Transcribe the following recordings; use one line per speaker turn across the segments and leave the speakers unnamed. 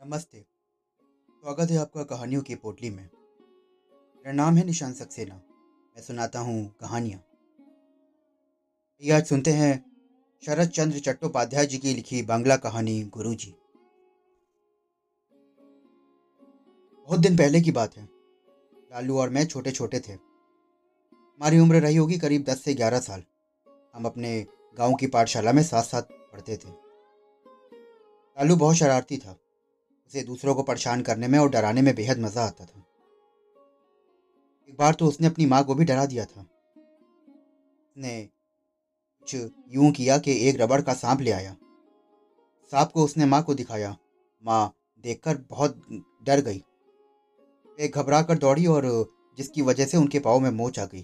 नमस्ते। स्वागत है आपका कहानियों की पोटली में। मेरा नाम है निशान सक्सेना। मैं सुनाता हूँ कहानियाँ। ये आज सुनते हैं शरद चंद्र चट्टोपाध्याय जी की लिखी बांग्ला कहानी गुरुजी। बहुत दिन पहले की बात है। लालू और मैं छोटे छोटे थे। हमारी उम्र रही होगी करीब दस से ग्यारह साल। हम अपने गाँव की पाठशाला में साथ साथ पढ़ते थे। लालू बहुत शरारती था। उसे दूसरों को परेशान करने में और डराने में बेहद मज़ा आता था। एक बार तो उसने अपनी माँ को भी डरा दिया था। उसने कुछ यूँ किया कि एक रबड़ का सांप ले आया। सांप को उसने माँ को दिखाया। माँ देखकर बहुत डर गई। वे घबरा कर दौड़ी और जिसकी वजह से उनके पाँव में मोच आ गई।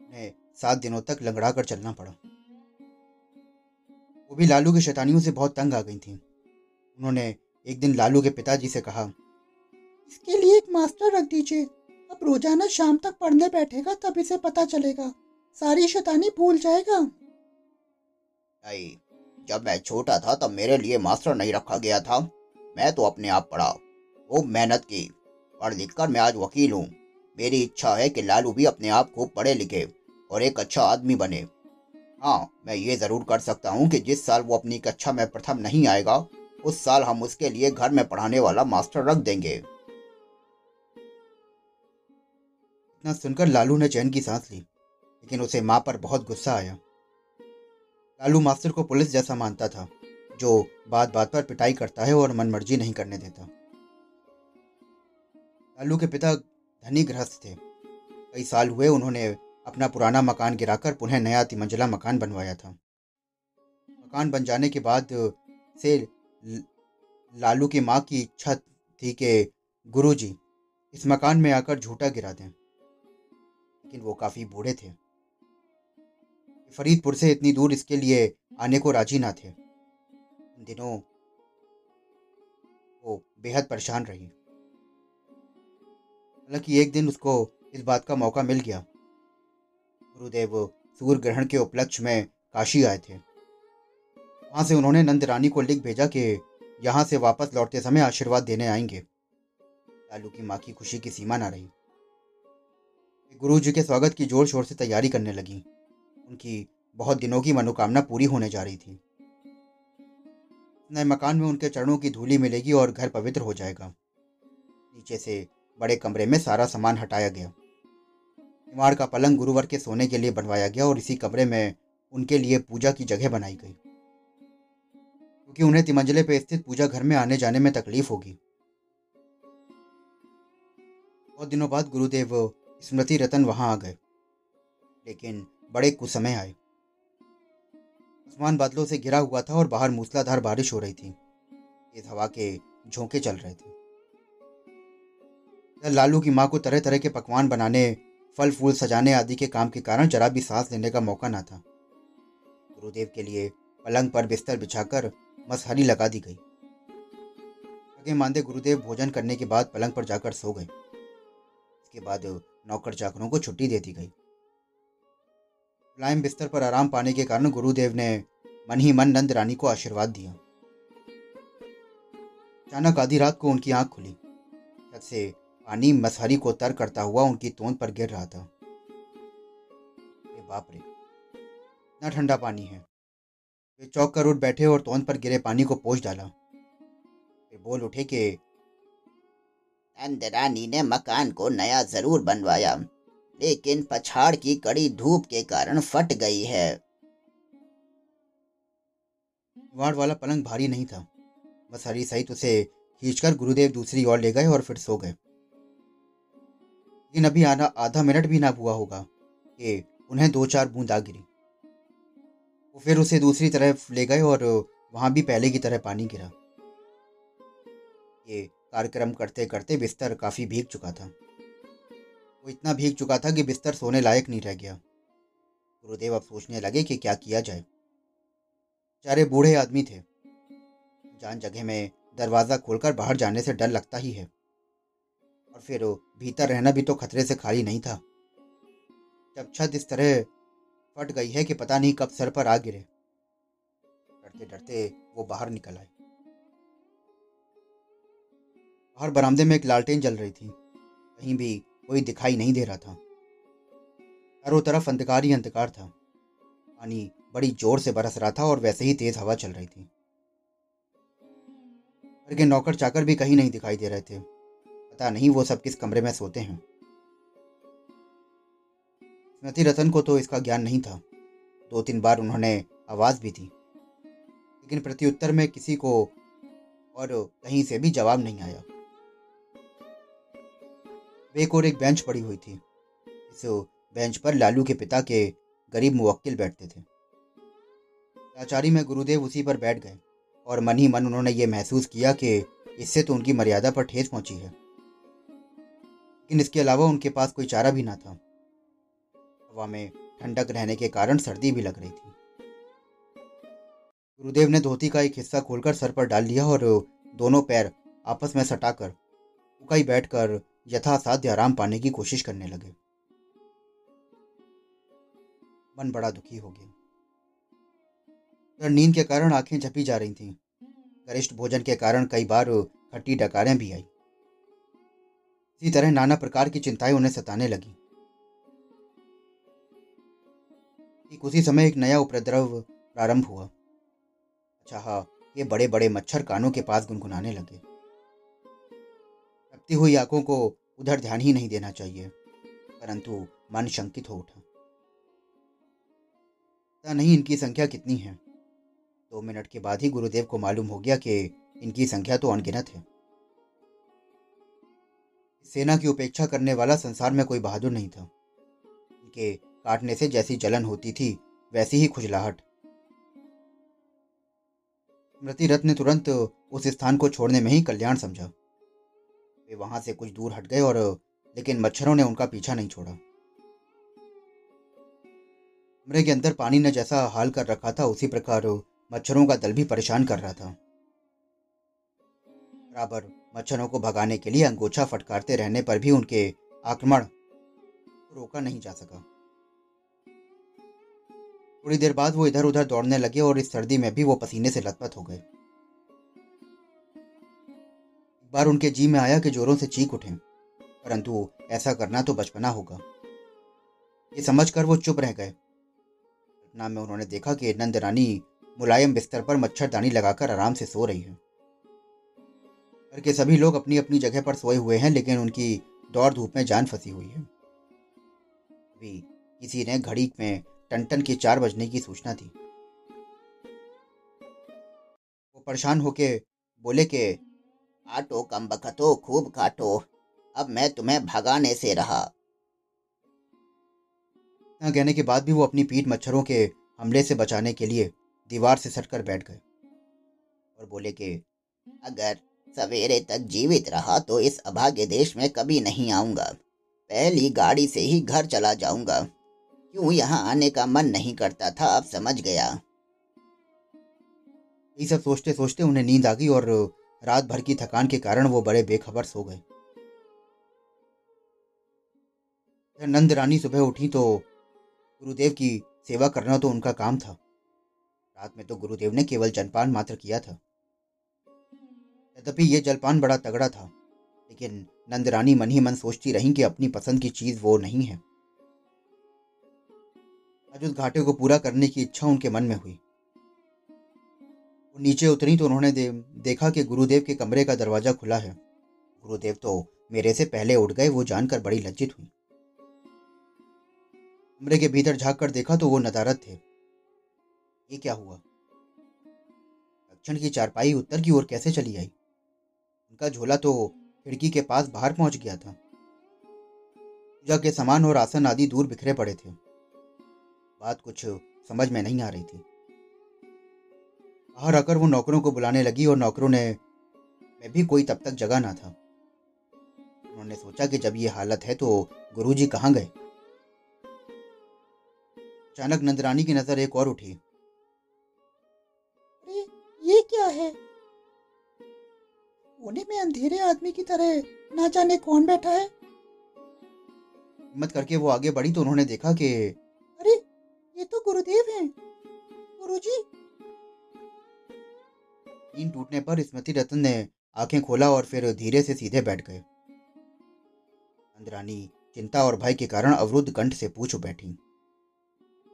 उन्हें सात दिनों तक लंगड़ा कर चलना पड़ा। वो भी लालू की शैतानियों से बहुत तंग आ गई थी। उन्होंने एक दिन लालू के पिताजी से कहा,
इसके लिए एक मास्टर रख दीजिए। अब रोज़ाना शाम तक पढ़ने बैठेगा तब इसे पता चलेगा। सारी शैतानी भूल जाएगा।
नहीं, जब मैं छोटा था तब मेरे लिए मास्टर नहीं रखा गया था। मैं तो अपने आप पढ़ा, खूब मेहनत की, पढ़ लिख कर मैं आज वकील हूँ। मेरी इच्छा है कि लालू भी अपने आप खूब पढ़े लिखे और एक अच्छा आदमी बने। हाँ मैं ये ज़रूर कर सकता हूँ कि जिस साल वो अपनी कक्षा में प्रथम नहीं आएगा उस साल हम उसके लिए घर में पढ़ाने वाला मास्टर रख देंगे।
इतना सुनकर लालू ने चैन की सांस ली, लेकिन उसे माँ पर बहुत गुस्सा आया। लालू मास्टर को पुलिस जैसा मानता था, जो बात बात पर पिटाई करता है और मनमर्जी नहीं करने देता। लालू के पिता धनी गृहस्थ थे। कई साल हुए उन्होंने अपना पुराना मकान गिराकर पुनः नया तिमंजिला मकान बनवाया था। मकान बन जाने के बाद से लालू की माँ की इच्छा थी कि गुरुजी इस मकान में आकर झूठा गिरा दें। लेकिन वो काफ़ी बूढ़े थे। फरीदपुर से इतनी दूर इसके लिए आने को राज़ी ना थे। उन दिनों वो बेहद परेशान रही। हालाँकि एक दिन उसको इस बात का मौका मिल गया। गुरुदेव सूर्य ग्रहण के उपलक्ष्य में काशी आए थे। वहाँ से उन्होंने नंद रानी को लिख भेजा कि यहाँ से वापस लौटते समय आशीर्वाद देने आएँगे। लालू की माँ की खुशी की सीमा ना रही। गुरु जी के स्वागत की ज़ोर शोर से तैयारी करने लगी। उनकी बहुत दिनों की मनोकामना पूरी होने जा रही थी। नए मकान में उनके चरणों की धूली मिलेगी और घर पवित्र हो जाएगा। नीचे से बड़े कमरे में सारा सामान हटाया गया। निवाड़ का पलंग गुरुवर के सोने के लिए बनवाया गया और इसी कमरे में उनके लिए पूजा की जगह बनाई गई। क्योंकि उन्हें तिमंजले पर स्थित पूजा घर में आने जाने में तकलीफ़ होगी। बहुत दिनों बाद गुरुदेव स्मृति रतन वहाँ आ गए। लेकिन बड़े कुछ समय आए। आसमान बादलों से घिरा हुआ था और बाहर मूसलाधार बारिश हो रही थी। तेज हवा के झोंके चल रहे थे। लालू की माँ को तरह तरह के पकवान बनाने फल फूल सजाने आदि के काम के कारण जरा भी सांस लेने का मौका ना था। गुरुदेव के लिए पलंग पर बिस्तर बिछाकर मसहरी लगा दी गई। आगे मानदे गुरुदेव भोजन करने के बाद पलंग पर जाकर सो गए। इसके बाद नौकर चाकरों को छुट्टी दे दी गई। मुलायम बिस्तर पर आराम पाने के कारण गुरुदेव ने मन ही मन नंद रानी को आशीर्वाद दिया। अचानक आधी रात को उनकी आँख खुली। छत से पानी मसहरी को तर करता हुआ उनकी तोंद पर गिर रहा था। बाप रे, इतना ठंडा पानी है। वे चौक कर उठ बैठे और तोंद पर गिरे पानी को पोछ डाला। वे बोल उठे कि
रानी ने मकान को नया ज़रूर बनवाया, लेकिन पछाड़ की कड़ी धूप के कारण फट गई है।
वाड़ वाला पलंग भारी नहीं था। बस हरी सहित उसे खींचकर गुरुदेव दूसरी ओर ले गए और फिर सो गए। लेकिन अभी आधा आधा मिनट भी ना हुआ होगा कि उन्हें दो चार बूंद आ गिरी। वो फिर उसे दूसरी तरफ़ ले गए और वहाँ भी पहले की तरह पानी गिरा। ये कार्यक्रम करते करते बिस्तर काफ़ी भीग चुका था। वो इतना भीग चुका था कि बिस्तर सोने लायक नहीं रह गया। गुरुदेव अब सोचने लगे कि क्या किया जाए। चारे बूढ़े आदमी थे। जान जगह में दरवाज़ा खोलकर बाहर जाने से डर लगता ही है। और फिर भीतर रहना भी तो खतरे से खाली नहीं था। जब छत इस तरह फट गई है कि पता नहीं कब सर पर आ गिरे। डरते डरते वो बाहर निकल आए। बाहर बरामदे में एक लालटेन जल रही थी। कहीं भी कोई दिखाई नहीं दे रहा था। चारों तरफ़ अंधकार ही अंधकार था। पानी बड़ी ज़ोर से बरस रहा था और वैसे ही तेज हवा चल रही थी। घर के नौकर चाकर भी कहीं नहीं दिखाई दे रहे थे। पता नहीं वो सब किस कमरे में सोते हैं। स्मृति रतन को तो इसका ज्ञान नहीं था। दो तीन बार उन्होंने आवाज़ भी दी। लेकिन प्रत्युत्तर में किसी को और कहीं से भी जवाब नहीं आया। बेक और एक बेंच पड़ी हुई थी। इस बेंच पर लालू के पिता के गरीब मुवक्किल बैठते थे। आचारी में गुरुदेव उसी पर बैठ गए और मन ही मन उन्होंने ये महसूस किया कि इससे तो उनकी मर्यादा पर ठेस पहुँची है। लेकिन इसके अलावा उनके पास कोई चारा भी ना था। हवा में ठंडक रहने के कारण सर्दी भी लग रही थी। गुरुदेव ने धोती का एक हिस्सा खोलकर सर पर डाल लिया और दोनों पैर आपस में सटाकर उकाई बैठकर यथासाध्य आराम पाने की कोशिश करने लगे। मन बड़ा दुखी हो गया। नींद के कारण आँखें झपी जा रही थीं। गरिष्ठ भोजन के कारण कई बार खट्टी डकारें भी आई। इसी तरह नाना प्रकार की चिंताएँ उन्हें सताने लगी। ठीक उसी समय एक नया उपद्रव प्रारंभ हुआ। अच्छा हाँ ये बड़े बड़े मच्छर कानों के पास गुनगुनाने लगे। तपती हुई आँखों को उधर ध्यान ही नहीं देना चाहिए, परंतु मन शंकित हो उठा। पता नहीं इनकी संख्या कितनी है। दो मिनट के बाद ही गुरुदेव को मालूम हो गया कि इनकी संख्या तो अनगिनत है। सेना की उपेक्षा करने वाला संसार में कोई बहादुर नहीं था। इनके काटने से जैसी जलन होती थी, वैसी ही खुजलाहट। स्मृति रथ ने तुरंत उस स्थान को छोड़ने में ही कल्याण समझा। वे वहाँ से कुछ दूर हट गए और, लेकिन मच्छरों ने उनका पीछा नहीं छोड़ा। कमरे के अंदर पानी ने जैसा हाल कर रखा था, उसी प्रकार मच्छरों का दल भी परेशान कर रहा था। बराबर मच्छरों को भगाने के लिए अंगोछा फटकारते रहने पर भी उनके आक्रमण रोका नहीं जा सका। थोड़ी देर बाद वो इधर उधर दौड़ने लगे और इस सर्दी में भी वो पसीने से लथपथ हो गए। एक बार उनके जी में आया कि जोरों से चीख उठे, परंतु ऐसा करना तो बचपना होगा। ये समझकर वो चुप रह गए। घटना में उन्होंने देखा कि नंद रानी मुलायम बिस्तर पर मच्छरदानी लगाकर आराम से सो रही है। घर के सभी लोग अपनी अपनी जगह पर सोए हुए हैं, लेकिन उनकी दौड़ धूप में जान फंसी हुई है। अभी किसी ने घड़ी में टन की चार बजने की सूचना दी वो परेशान होके बोले के
आटो कम बखतो, खूब काटो अब मैं तुम्हें भगाने से रहा।
इतना कहने के बाद भी वो अपनी पीठ मच्छरों के हमले से बचाने के लिए दीवार से सटकर बैठ गए
और बोले कि, अगर सवेरे तक जीवित रहा तो इस अभाग्य देश में कभी नहीं आऊँगा। पहली गाड़ी से ही घर चला जाऊँगा। क्यों यहाँ आने का मन नहीं करता था? अब समझ गया।
ये सब सोचते सोचते उन्हें नींद आ गई और रात भर की थकान के कारण वो बड़े बेखबर सो गए। नंद रानी सुबह उठी तो गुरुदेव की सेवा करना तो उनका काम था। रात में तो गुरुदेव ने केवल जलपान मात्र किया था। यद्यपि यह जलपान बड़ा तगड़ा था, लेकिन नंदरानी मन ही मन सोचती रही कि अपनी पसंद की चीज़ वो नहीं है। आज उस घाटे को पूरा करने की इच्छा उनके मन में हुई। वो नीचे उतरी तो उन्होंने दे, देखा कि गुरुदेव के कमरे का दरवाज़ा खुला है। गुरुदेव तो मेरे से पहले उठ गए वो जानकर बड़ी लज्जित हुई। कमरे के भीतर झाँक कर देखा तो वो नदारत थे। ये क्या हुआ? दक्षिण की चारपाई उत्तर की ओर कैसे चली आई? उनका झोला तो खिड़की के पास बाहर पहुँच गया था। पूजा के सामान और आसन आदि दूर बिखरे पड़े थे। बात कुछ समझ में नहीं आ रही थी। बाहर आकर वो नौकरों को बुलाने लगी और नौकरों ने में भी कोई तब तक जगह ना था। उन्होंने सोचा कि जब ये हालत है तो गुरुजी कहाँ गए? अचानक नंदरानी की नज़र एक और उठी।
अरे ये क्या है? कोने में अंधेरे आदमी की तरह ना जाने कौन बैठा है?
हिम्मत करके वो आगे बढ़ी तो उन्होंने देखा कि
ये तो गुरुदेव हैं। गुरुजी
नींद टूटने पर स्मृति रतन ने आँखें खोला और फिर धीरे से सीधे बैठ गए। नंदरानी चिंता और भय के कारण अवरुद्ध कंठ से पूछ बैठी।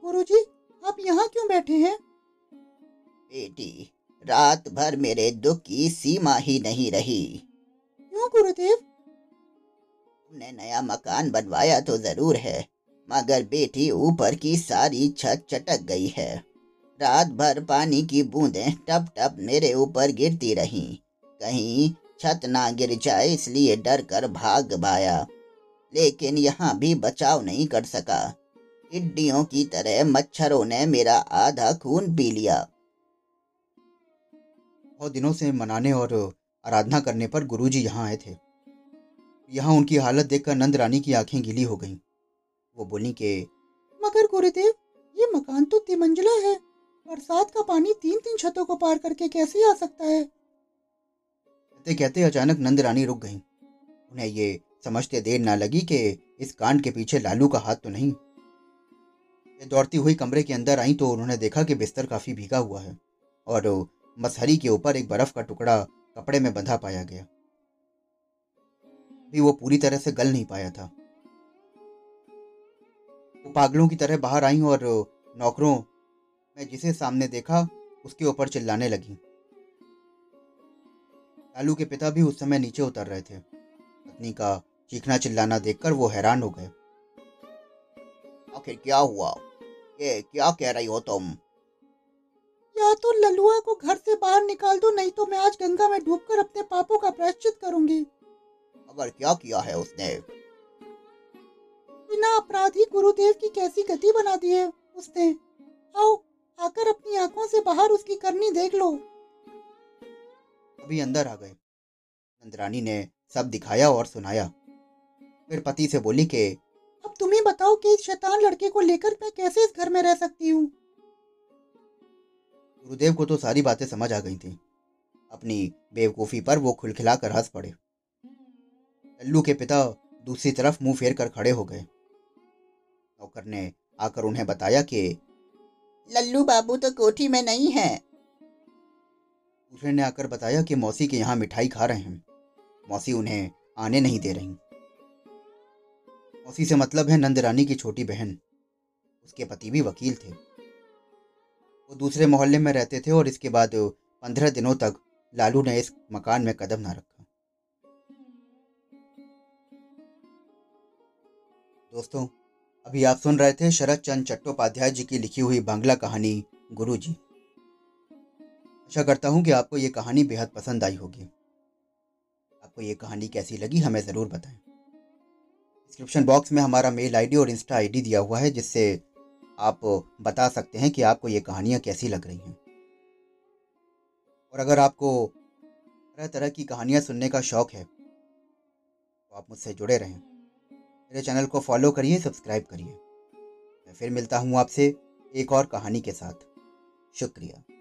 गुरुजी आप यहाँ क्यों बैठे हैं?
बेटी रात भर मेरे दुख की सीमा ही नहीं रही।
क्यों गुरुदेव?
तुमने नया मकान बनवाया तो ज़रूर है। मगर बेटी ऊपर की सारी छत चटक गई है। रात भर पानी की बूंदें टप टप मेरे ऊपर गिरती रहीं। कहीं छत ना गिर जाए इसलिए डर कर भाग पाया लेकिन यहाँ भी बचाव नहीं कर सका। टिड्डियों की तरह मच्छरों ने मेरा आधा खून पी लिया।
बहुत दिनों से मनाने और आराधना करने पर गुरुजी यहाँ आए थे। यहाँ उनकी हालत देखकर नंद रानी की आँखें गीली हो गईं। वो बोली कि,
मगर गुरुदेव, ये मकान तो तिमंजिला है। बरसात का पानी तीन तीन छतों को पार करके कैसे आ सकता है?
कहते कहते अचानक नंद रानी रुक गई। उन्हें ये समझते देर ना लगी कि इस कांड के पीछे लालू का हाथ तो नहीं। ये दौड़ती हुई कमरे के अंदर आई तो उन्होंने देखा कि बिस्तर काफ़ी भीगा हुआ है और मसहरी के ऊपर एक बर्फ़ का टुकड़ा कपड़े में बंधा पाया गया। भी वो पूरी तरह से गल नहीं पाया था। वो पागलों की तरह बाहर आई और नौकरों में जिसे सामने देखा उसके ऊपर चिल्लाने लगी। लालू के पिता भी उस समय नीचे उतर रहे थे। पत्नी का चीखना चिल्लाना देखकर वो हैरान हो गए।
आखिर क्या हुआ? ये क्या कह रही हो तुम?
या तो ललुआ को घर से बाहर निकाल दो नहीं तो मैं आज गंगा में डूबकर अपने पापों का प्रायश्चित करूँगी।
अगर क्या किया है उसने?
अपराधी गुरुदेव की कैसी गति बना दी है उसने। आओ आकर अपनी आँखों से बाहर उसकी करनी देख लो।
अभी अंदर आ गए। नंदरानी ने सब दिखाया और सुनाया। फिर पति से बोली कि
अब तुम ही बताओ कि इस शैतान लड़के को लेकर मैं कैसे इस घर में रह सकती हूँ?
गुरुदेव को तो सारी बातें समझ आ गई थी। अपनी बेवकूफ़ी पर वो खुलखिला कर हंस पड़े। लल्लू के पिता दूसरी तरफ़ मुँह फेर कर खड़े हो गए। नौकर ने आकर उन्हें बताया कि,
लल्लू बाबू तो कोठी में नहीं है।
दूसरे ने आकर बताया कि मौसी के यहाँ मिठाई खा रहे हैं। मौसी उन्हें आने नहीं दे रही। मौसी से मतलब है नंदरानी की छोटी बहन। उसके पति भी वकील थे। वो दूसरे मोहल्ले में रहते थे और इसके बाद पंद्रह दिनों तक लालू ने इस मकान में कदम ना रखा। दोस्तों अभी आप सुन रहे थे शरद चंद चट्टोपाध्याय जी की लिखी हुई बांग्ला कहानी गुरु जी आशा करता हूँ कि आपको ये कहानी बेहद पसंद आई होगी। आपको ये कहानी कैसी लगी हमें ज़रूर बताएँ। डिस्क्रिप्शन बॉक्स में हमारा मेल आईडी और इंस्टा आईडी दिया हुआ है, जिससे आप बता सकते हैं कि आपको ये कहानियाँ कैसी लग रही हैं। और अगर आपको तरह तरह की कहानियाँ सुनने का शौक़ है तो आप मुझसे जुड़े रहें। मेरे चैनल को फॉलो करिए, सब्सक्राइब करिए। मैं फिर मिलता हूँ आपसे एक और कहानी के साथ। शुक्रिया।